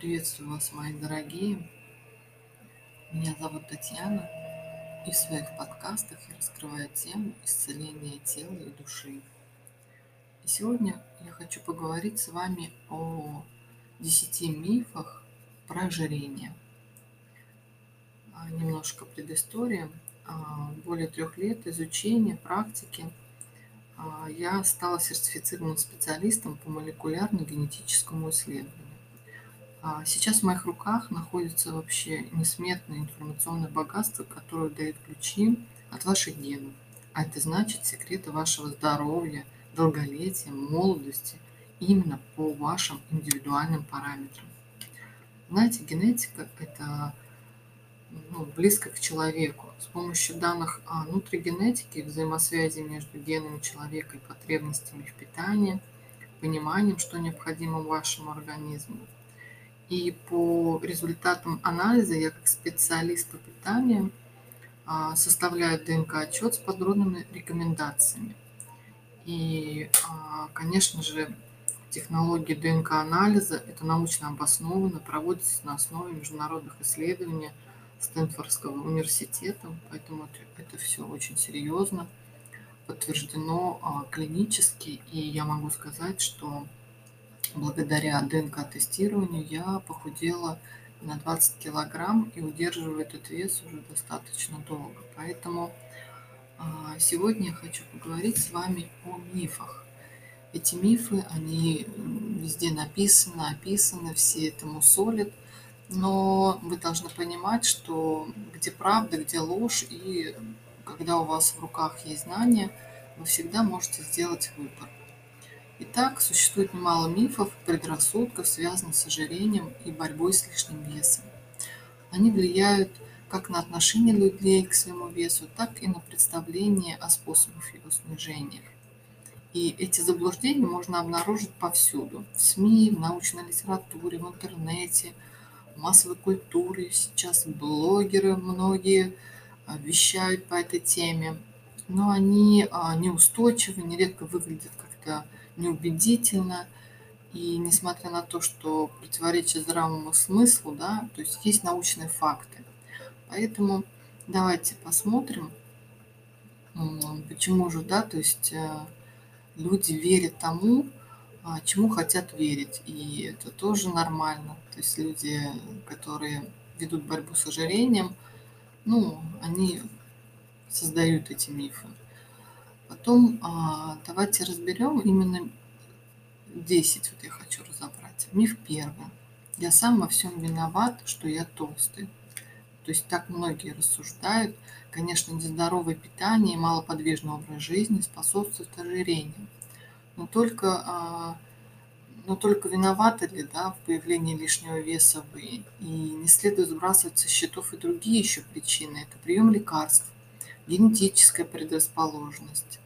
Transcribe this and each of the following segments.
Приветствую вас, мои дорогие. Меня зовут Татьяна, и в своих подкастах я раскрываю тему исцеления тела и души. И сегодня я хочу поговорить с вами о 10 мифах про ожирение. А, немножко предыстория. А, более трех лет изучения, практики а, я стала сертифицированным специалистом по молекулярно-генетическому исследованию. А сейчас в моих руках находится вообще несметное информационное богатство, которое дает ключи от ваших генов. А это значит секреты вашего здоровья, долголетия, молодости именно по вашим индивидуальным параметрам. Знаете, генетика – это ну, близко к человеку. С помощью данных о нутригенетике, взаимосвязи между генами человека и потребностями в питании, пониманием, что необходимо вашему организму – и по результатам анализа я как специалист по питанию а, составляю ДНК-отчет с подробными рекомендациями. И, а, конечно же, технологии ДНК-анализа – это научно обосновано, проводится на основе международных исследований Стэнфордского университета, поэтому это, это все очень серьезно, подтверждено а, клинически, и я могу сказать, что благодаря ДНК-тестированию я похудела на 20 килограмм и удерживаю этот вес уже достаточно долго. Поэтому а, сегодня я хочу поговорить с вами о мифах. Эти мифы, они везде написаны, описаны, все этому солят, но вы должны понимать, что где правда, где ложь, и когда у вас в руках есть знания, вы всегда можете сделать выбор. Итак, существует немало мифов, предрассудков, связанных с ожирением и борьбой с лишним весом. Они влияют как на отношение людей к своему весу, так и на представление о способах его снижения. И эти заблуждения можно обнаружить повсюду. В СМИ, в научной литературе, в интернете, в массовой культуре. Сейчас блогеры многие а, вещают по этой теме. Но они а, неустойчивы, нередко выглядят как-то неубедительно. И несмотря на то, что противоречит здравому смыслу, да, то есть есть научные факты. Поэтому давайте посмотрим, почему же, да, то есть э, люди верят тому, а, чему хотят верить. И это тоже нормально. То есть люди, которые ведут борьбу с ожирением, ну, они создают эти мифы. Потом а, давайте разберем именно 10, вот я хочу разобрать. Миф первый. Я сам во всем виноват, что я толстый. То есть так многие рассуждают. Конечно, нездоровое питание и малоподвижный образ жизни способствуют ожирению. Но только, а, но только виноваты ли да, в появлении лишнего веса вы? И не следует сбрасывать со счетов и другие еще причины. Это прием лекарств, генетическая предрасположенность,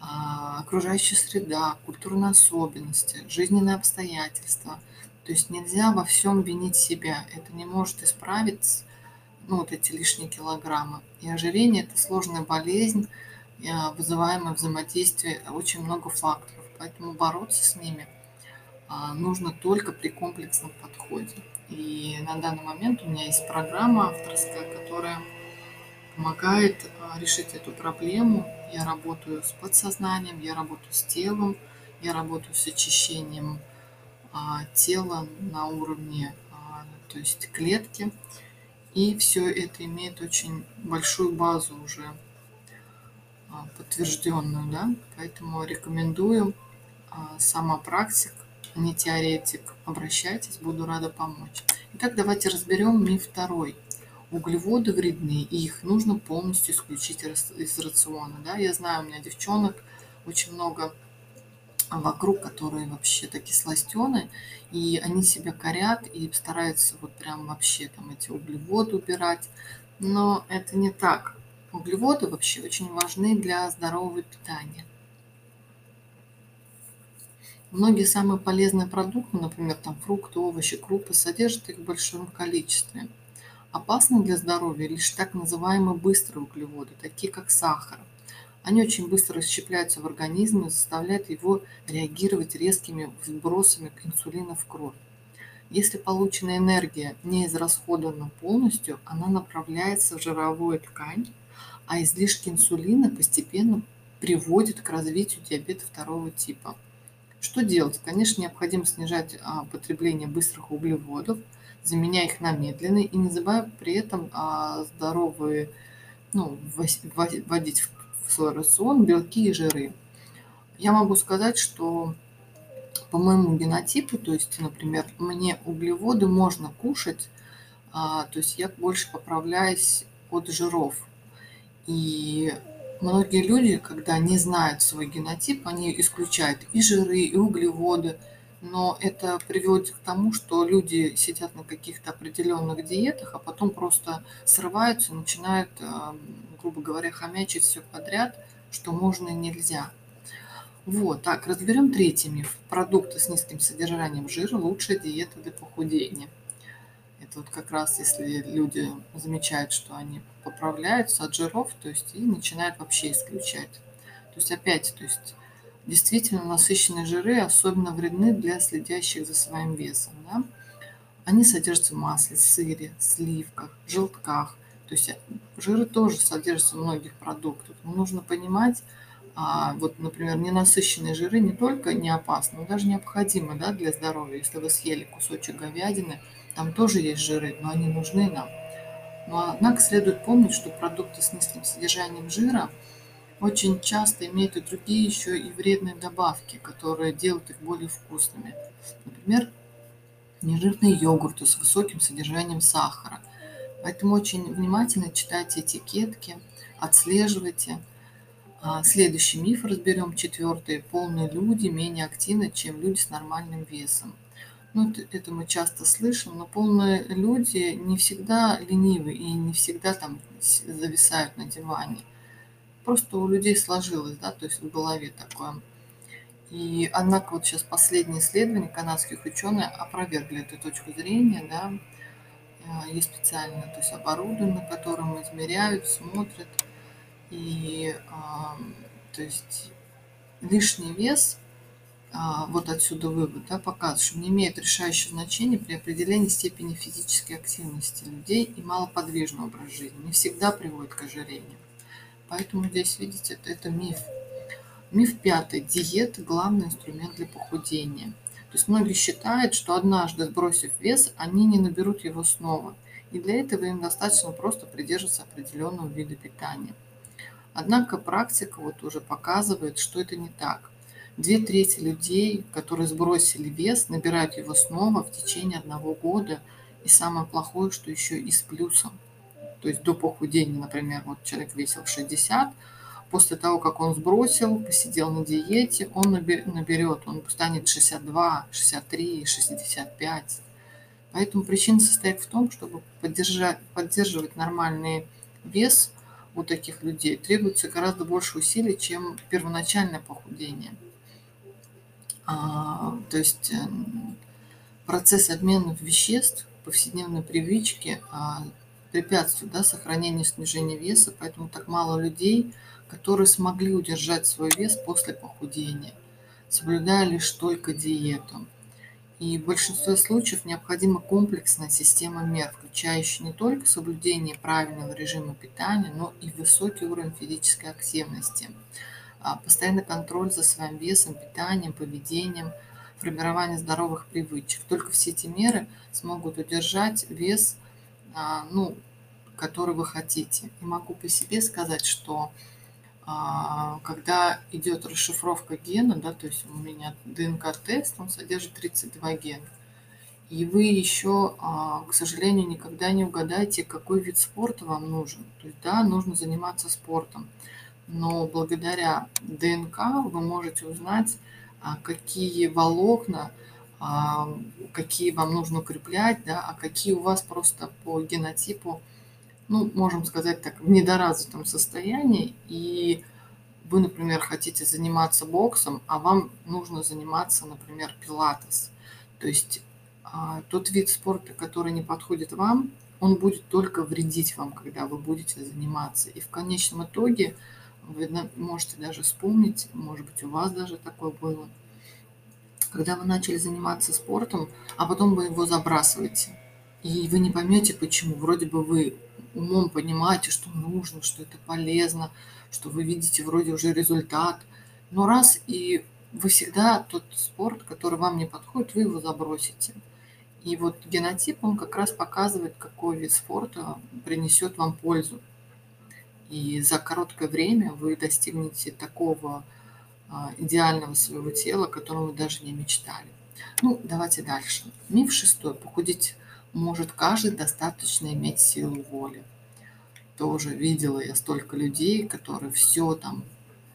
окружающая среда, культурные особенности, жизненные обстоятельства. То есть нельзя во всем винить себя. Это не может исправить ну, вот эти лишние килограммы. И ожирение – это сложная болезнь, а, вызываемая взаимодействием очень много факторов. Поэтому бороться с ними а, нужно только при комплексном подходе. И на данный момент у меня есть программа авторская, которая помогает а, решить эту проблему. Я работаю с подсознанием, я работаю с телом, я работаю с очищением а, тела на уровне, а, то есть клетки. И все это имеет очень большую базу уже подтвержденную, да, поэтому рекомендую сама практик, не теоретик. Обращайтесь, буду рада помочь. Итак, давайте разберем миф второй – углеводы вредны, и их нужно полностью исключить из рациона. Да? Я знаю, у меня девчонок очень много вокруг, которые вообще-то кислостены, и они себя корят и стараются вот прям вообще там эти углеводы убирать. Но это не так. Углеводы вообще очень важны для здорового питания. Многие самые полезные продукты, например, там фрукты, овощи, крупы, содержат их в большом количестве – Опасны для здоровья лишь так называемые быстрые углеводы, такие как сахар. Они очень быстро расщепляются в организме и заставляют его реагировать резкими вбросами инсулина в кровь. Если полученная энергия не израсходована полностью, она направляется в жировую ткань, а излишки инсулина постепенно приводят к развитию диабета второго типа. Что делать? Конечно, необходимо снижать а, потребление быстрых углеводов, заменяя их на медленные и не забывая при этом а, здоровые, ну, вводить в свой рацион белки и жиры. Я могу сказать, что по моему генотипу, то есть, например, мне углеводы можно кушать, а, то есть я больше поправляюсь от жиров. И многие люди, когда не знают свой генотип, они исключают и жиры, и углеводы, но это приводит к тому, что люди сидят на каких-то определенных диетах, а потом просто срываются начинают, грубо говоря, хомячить все подряд, что можно и нельзя. Вот, так, разберем третий миф. Продукты с низким содержанием жира – лучшая диета для похудения. Это вот как раз если люди замечают, что они поправляются от жиров, то есть и начинают вообще исключать. То есть опять, то есть действительно насыщенные жиры особенно вредны для следящих за своим весом. Да? Они содержатся в масле, сыре, сливках, желтках. То есть жиры тоже содержатся в многих продуктах. Но нужно понимать, а вот, например, ненасыщенные жиры не только не опасны, но даже необходимы да, для здоровья. Если вы съели кусочек говядины, там тоже есть жиры, но они нужны нам. Но однако следует помнить, что продукты с низким содержанием жира очень часто имеют и другие еще и вредные добавки, которые делают их более вкусными. Например, нежирные йогурты с высоким содержанием сахара. Поэтому очень внимательно читайте этикетки, отслеживайте – а, следующий миф разберем, четвертый. Полные люди менее активны, чем люди с нормальным весом. Ну, это мы часто слышим, но полные люди не всегда ленивы и не всегда там зависают на диване. Просто у людей сложилось, да, то есть в голове такое. И, однако, вот сейчас последние исследования канадских ученых опровергли эту точку зрения, да, а, есть специальное то есть оборудование, которым измеряют, смотрят, и то есть лишний вес, а, вот отсюда вывод, да, показывает, что не имеет решающего значения при определении степени физической активности людей и малоподвижный образ жизни. Не всегда приводит к ожирению. Поэтому здесь, видите, это, миф. Миф пятый. Диета – главный инструмент для похудения. То есть многие считают, что однажды сбросив вес, они не наберут его снова. И для этого им достаточно просто придерживаться определенного вида питания – Однако практика вот уже показывает, что это не так. Две трети людей, которые сбросили вес, набирают его снова в течение одного года. И самое плохое, что еще и с плюсом. То есть до похудения, например, вот человек весил 60, после того, как он сбросил, посидел на диете, он наберет, он станет 62, 63, 65. Поэтому причина состоит в том, чтобы поддержать, поддерживать нормальный вес – у таких людей требуется гораздо больше усилий, чем первоначальное похудение. А, то есть э, процесс обмена веществ, повседневной привычки а, препятствует да, сохранению снижения веса, поэтому так мало людей, которые смогли удержать свой вес после похудения, соблюдая лишь только диету. И в большинстве случаев необходима комплексная система мер, включающая не только соблюдение правильного режима питания, но и высокий уровень физической активности, а, постоянный контроль за своим весом, питанием, поведением, формирование здоровых привычек. Только все эти меры смогут удержать вес, ну, который вы хотите. И могу по себе сказать, что а, когда идет расшифровка гена, да, то есть у меня ДНК-тест, он содержит 32 гена. И вы еще, а, к сожалению, никогда не угадаете, какой вид спорта вам нужен. То есть, да, нужно заниматься спортом. Но благодаря ДНК вы можете узнать, а, какие волокна, какие вам нужно укреплять, да, а какие у вас просто по генотипу ну, можем сказать так, в недоразвитом состоянии, и вы, например, хотите заниматься боксом, а вам нужно заниматься, например, пилатес. То есть а, тот вид спорта, который не подходит вам, он будет только вредить вам, когда вы будете заниматься. И в конечном итоге вы можете даже вспомнить, может быть, у вас даже такое было, когда вы начали заниматься спортом, а потом вы его забрасываете. И вы не поймете почему. Вроде бы вы умом понимаете, что нужно, что это полезно, что вы видите вроде уже результат. Но раз и вы всегда тот спорт, который вам не подходит, вы его забросите. И вот генотип, он как раз показывает, какой вид спорта принесет вам пользу. И за короткое время вы достигнете такого идеального своего тела, о котором вы даже не мечтали. Ну, давайте дальше. Миф шестой. Похудеть может каждый, достаточно иметь силу воли. Тоже видела я столько людей, которые все там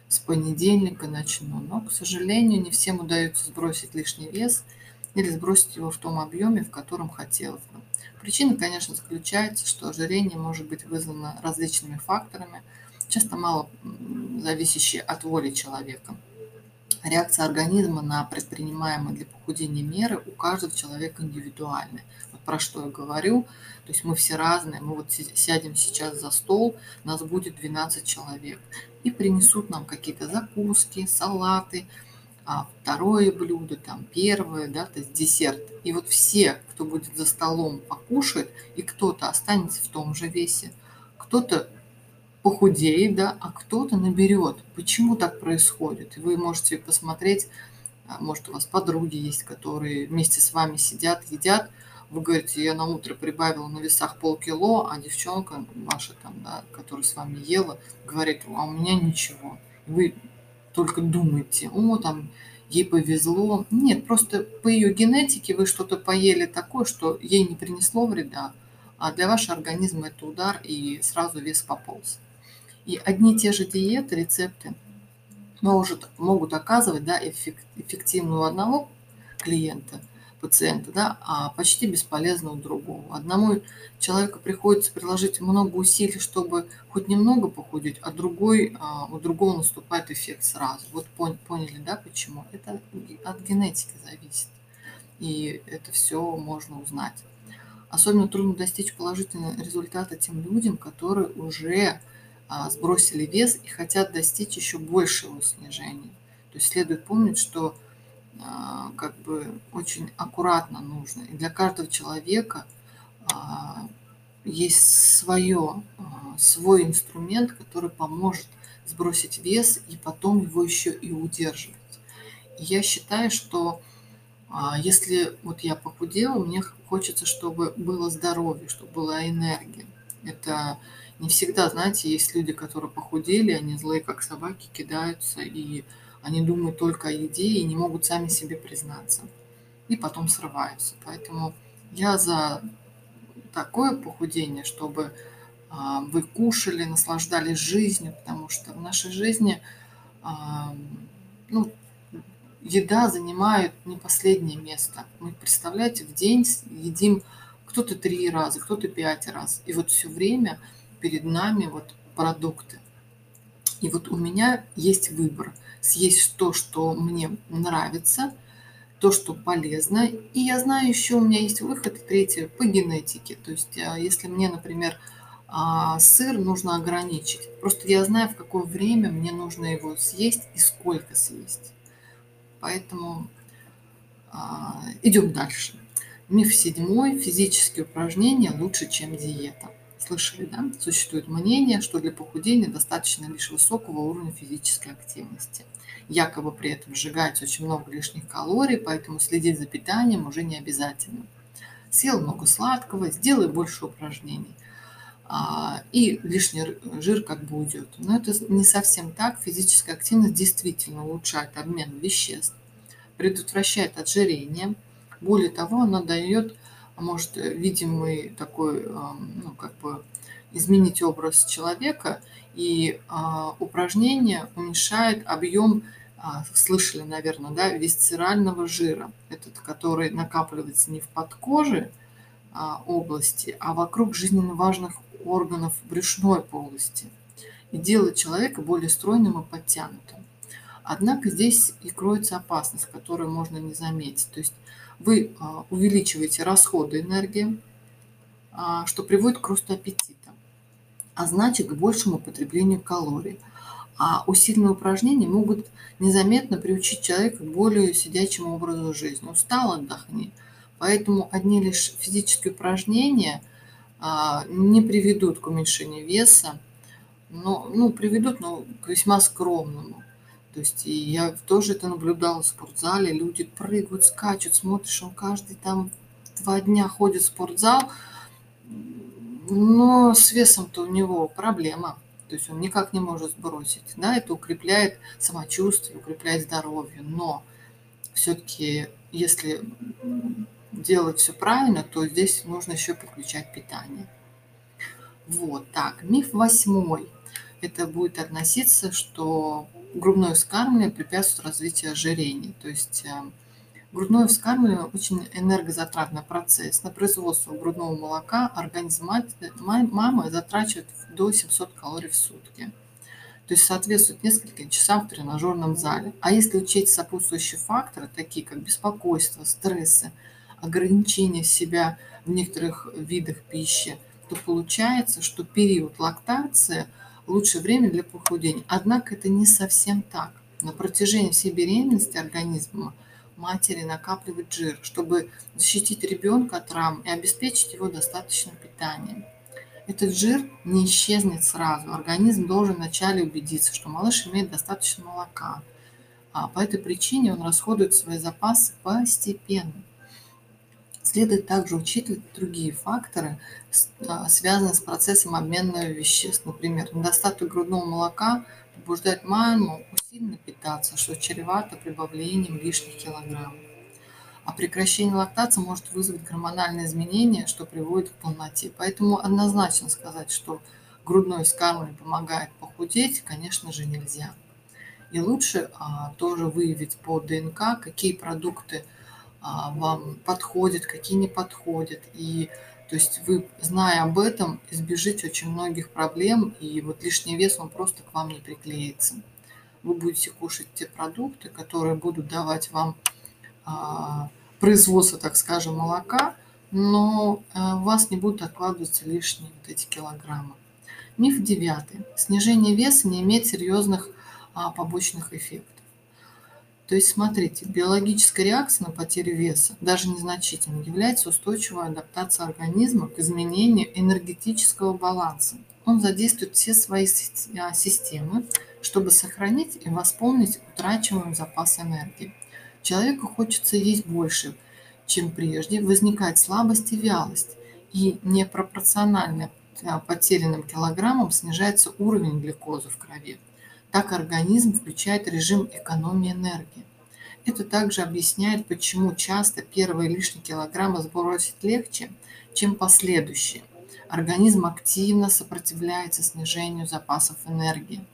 с понедельника начну. Но, к сожалению, не всем удается сбросить лишний вес или сбросить его в том объеме, в котором хотелось бы. Причина, конечно, заключается, что ожирение может быть вызвано различными факторами, часто мало зависящие от воли человека. Реакция организма на предпринимаемые для похудения меры у каждого человека индивидуальная. Вот про что я говорю. То есть мы все разные. Мы вот сядем сейчас за стол, нас будет 12 человек. И принесут нам какие-то закуски, салаты, а второе блюдо, там первое, да, то есть десерт. И вот все, кто будет за столом, покушает, и кто-то останется в том же весе, кто-то похудеет, да, а кто-то наберет. Почему так происходит? И вы можете посмотреть, а, может, у вас подруги есть, которые вместе с вами сидят, едят. Вы говорите, я на утро прибавила на весах полкило, а девчонка ваша там, да, которая с вами ела, говорит, а у меня ничего. Вы только думаете, о, там, ей повезло. Нет, просто по ее генетике вы что-то поели такое, что ей не принесло вреда, а для вашего организма это удар, и сразу вес пополз. И одни и те же диеты, рецепты может, могут оказывать да, эффективную одного клиента, пациента, да, а почти бесполезно у другого. Одному человеку приходится приложить много усилий, чтобы хоть немного похудеть, а другой, а, у другого наступает эффект сразу. Вот поняли, да, почему? Это от генетики зависит. И это все можно узнать. Особенно трудно достичь положительного результата тем людям, которые уже сбросили вес и хотят достичь еще большего снижения. То есть следует помнить, что а, как бы очень аккуратно нужно. И для каждого человека а, есть свое, свой инструмент, который поможет сбросить вес и потом его еще и удерживать. И я считаю, что если вот я похудела, мне хочется, чтобы было здоровье, чтобы была энергия. Это не всегда, знаете, есть люди, которые похудели, они злые, как собаки, кидаются, и они думают только о еде и не могут сами себе признаться. И потом срываются. Поэтому я за такое похудение, чтобы а, вы кушали, наслаждались жизнью, потому что в нашей жизни а, ну, еда занимает не последнее место. Мы, представляете, в день едим кто-то три раза, кто-то пять раз. И вот все время перед нами вот продукты. И вот у меня есть выбор. Съесть то, что мне нравится, то, что полезно. И я знаю еще, у меня есть выход, третий, по генетике. То есть, а, если мне, например, а, сыр нужно ограничить. Просто я знаю, в какое время мне нужно его съесть и сколько съесть. Поэтому а, идем дальше. Миф седьмой. Физические упражнения лучше, чем диета слышали, да? Существует мнение, что для похудения достаточно лишь высокого уровня физической активности. Якобы при этом сжигается очень много лишних калорий, поэтому следить за питанием уже не обязательно. Съел много сладкого, сделай больше упражнений. А, и лишний жир как бы уйдет. Но это не совсем так. Физическая активность действительно улучшает обмен веществ, предотвращает отжирение. Более того, она дает может э, видимый такой, ну, как бы изменить образ человека, и а, упражнение уменьшает объем, а, слышали, наверное, да, висцерального жира, этот, который накапливается не в подкоже а, области, а вокруг жизненно важных органов брюшной полости и делает человека более стройным и подтянутым. Однако здесь и кроется опасность, которую можно не заметить. То есть вы а, увеличиваете расходы энергии, а, что приводит к росту аппетита, а значит к большему потреблению калорий. А усиленные упражнения могут незаметно приучить человека к более сидячему образу жизни. Устал – отдохни. Поэтому одни лишь физические упражнения а, не приведут к уменьшению веса, но, ну, приведут, но к весьма скромному. То есть и я тоже это наблюдала в спортзале, люди прыгают, скачут, смотришь, он каждый там два дня ходит в спортзал, но с весом-то у него проблема. То есть он никак не может сбросить. Да, это укрепляет самочувствие, укрепляет здоровье. Но все-таки, если делать все правильно, то здесь нужно еще подключать питание. Вот так. Миф восьмой. Это будет относиться, что грудное вскармливание препятствует развитию ожирения. То есть э, грудное вскармливание очень энергозатратный процесс. На производство грудного молока организм мамы затрачивает до 700 калорий в сутки. То есть соответствует нескольким часам в тренажерном зале. А если учесть сопутствующие факторы, такие как беспокойство, стрессы, ограничение себя в некоторых видах пищи, то получается, что период лактации – лучшее время для похудения. Однако это не совсем так. На протяжении всей беременности организма матери накапливает жир, чтобы защитить ребенка от травм и обеспечить его достаточным питанием. Этот жир не исчезнет сразу. Организм должен вначале убедиться, что малыш имеет достаточно молока. А по этой причине он расходует свои запасы постепенно. Следует также учитывать другие факторы, а, связанные с процессом обмена веществ. Например, недостаток грудного молока побуждает маму усиленно питаться, что чревато прибавлением лишних килограммов. А прекращение лактации может вызвать гормональные изменения, что приводит к полноте. Поэтому однозначно сказать, что грудной вскармливание помогает похудеть, конечно же, нельзя. И лучше а, тоже выявить по ДНК, какие продукты – вам подходит, какие не подходят. И то есть вы, зная об этом, избежите очень многих проблем, и вот лишний вес, он просто к вам не приклеится. Вы будете кушать те продукты, которые будут давать вам а, производство, так скажем, молока, но а, у вас не будут откладываться лишние вот эти килограммы. Миф девятый. Снижение веса не имеет серьезных а, побочных эффектов. То есть, смотрите, биологическая реакция на потерю веса, даже незначительно, является устойчивой адаптацией организма к изменению энергетического баланса. Он задействует все свои а, системы, чтобы сохранить и восполнить утрачиваемый запас энергии. Человеку хочется есть больше, чем прежде, возникает слабость и вялость, и непропорционально а, потерянным килограммам снижается уровень глюкозы в крови. Так организм включает режим экономии энергии. Это также объясняет, почему часто первые лишние килограммы сбросить легче, чем последующие. Организм активно сопротивляется снижению запасов энергии.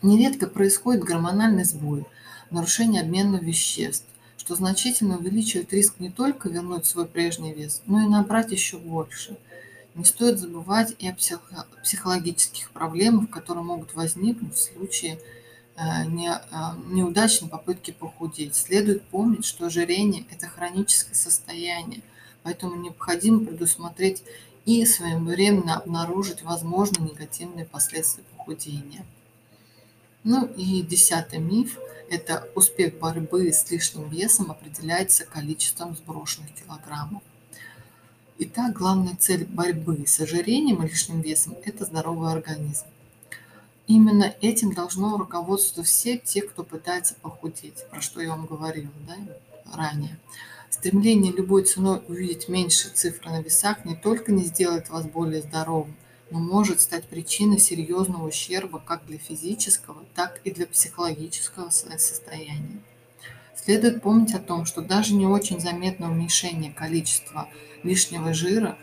Нередко происходит гормональный сбой, нарушение обмена веществ, что значительно увеличивает риск не только вернуть свой прежний вес, но и набрать еще больше – не стоит забывать и о психологических проблемах, которые могут возникнуть в случае э, э, неудачной попытки похудеть. Следует помнить, что ожирение – это хроническое состояние, поэтому необходимо предусмотреть и своевременно обнаружить возможные негативные последствия похудения. Ну и десятый миф – это успех борьбы с лишним весом определяется количеством сброшенных килограммов. Итак, главная цель борьбы с ожирением и лишним весом – это здоровый организм. Именно этим должно руководствоваться все те, кто пытается похудеть, про что я вам говорила да, ранее. Стремление любой ценой увидеть меньше цифры на весах не только не сделает вас более здоровым, но может стать причиной серьезного ущерба как для физического, так и для психологического состояния. Следует помнить о том, что даже не очень заметное уменьшение количества лишнего жира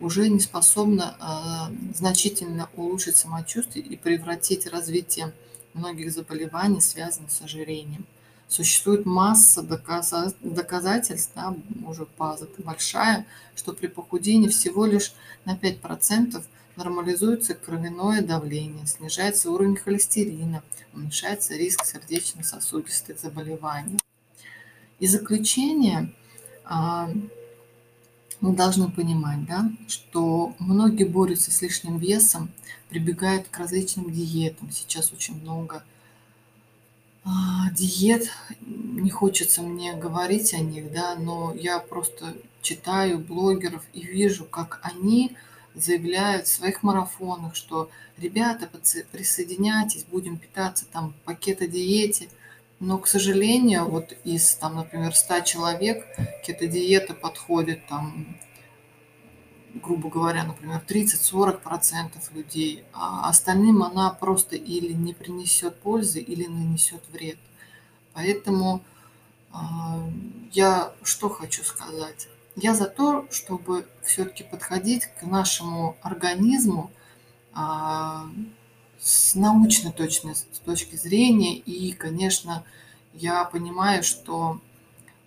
уже не способно э, значительно улучшить самочувствие и превратить развитие многих заболеваний, связанных с ожирением. Существует масса доказа- доказательств, да, уже база большая, что при похудении всего лишь на 5% нормализуется кровяное давление, снижается уровень холестерина, уменьшается риск сердечно-сосудистых заболеваний. И заключение, а, мы должны понимать, да, что многие борются с лишним весом, прибегают к различным диетам. Сейчас очень много а, диет. Не хочется мне говорить о них, да, но я просто читаю блогеров и вижу, как они заявляют в своих марафонах, что ребята, присоединяйтесь, будем питаться там пакето-диете. Но, к сожалению, вот из, там, например, 100 человек кето-диета подходит там грубо говоря, например, 30-40% людей, а остальным она просто или не принесет пользы, или нанесет вред. Поэтому а, я что хочу сказать? Я за то, чтобы все-таки подходить к нашему организму а, научной точной с точки зрения. И, конечно, я понимаю, что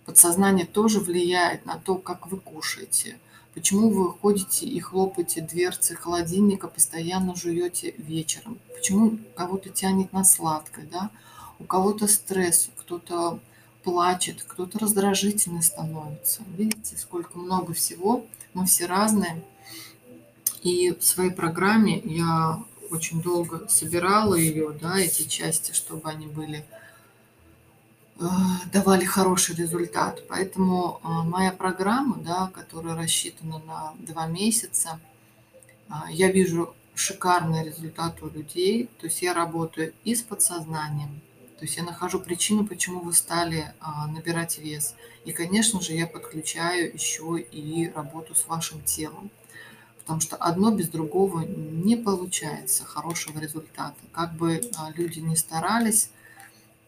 подсознание тоже влияет на то, как вы кушаете. Почему вы ходите и хлопаете дверцы холодильника, постоянно жуете вечером? Почему кого-то тянет на сладкое, да? У кого-то стресс, кто-то плачет, кто-то раздражительный становится. Видите, сколько много всего. Мы все разные. И в своей программе я очень долго собирала ее, да, эти части, чтобы они были Э, давали хороший результат. Поэтому а, моя программа, да, которая рассчитана на два месяца, а, я вижу шикарный результат у людей. То есть я работаю и с подсознанием, то есть я нахожу причину, почему вы стали набирать вес. И, конечно же, я подключаю еще и работу с вашим телом. Потому что одно без другого не получается хорошего результата. Как бы люди ни старались,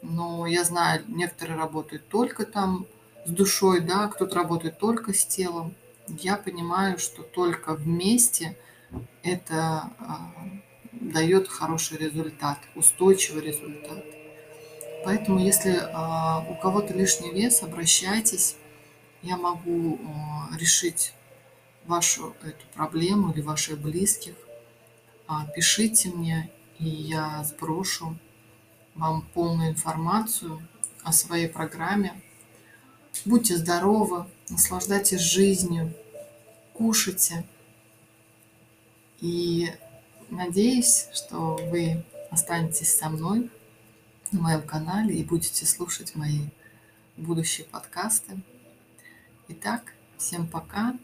но я знаю, некоторые работают только там с душой, да, кто-то работает только с телом. Я понимаю, что только вместе это а, дает хороший результат, устойчивый результат. Поэтому, если а, у кого-то лишний вес, обращайтесь. Я могу а, решить вашу эту проблему или ваших близких. А, пишите мне, и я сброшу вам полную информацию о своей программе. Будьте здоровы, наслаждайтесь жизнью, кушайте. И надеюсь, что вы останетесь со мной на моем канале и будете слушать мои будущие подкасты. Итак, всем пока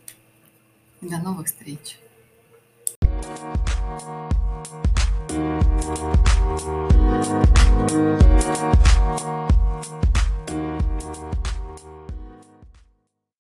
до новых встреч.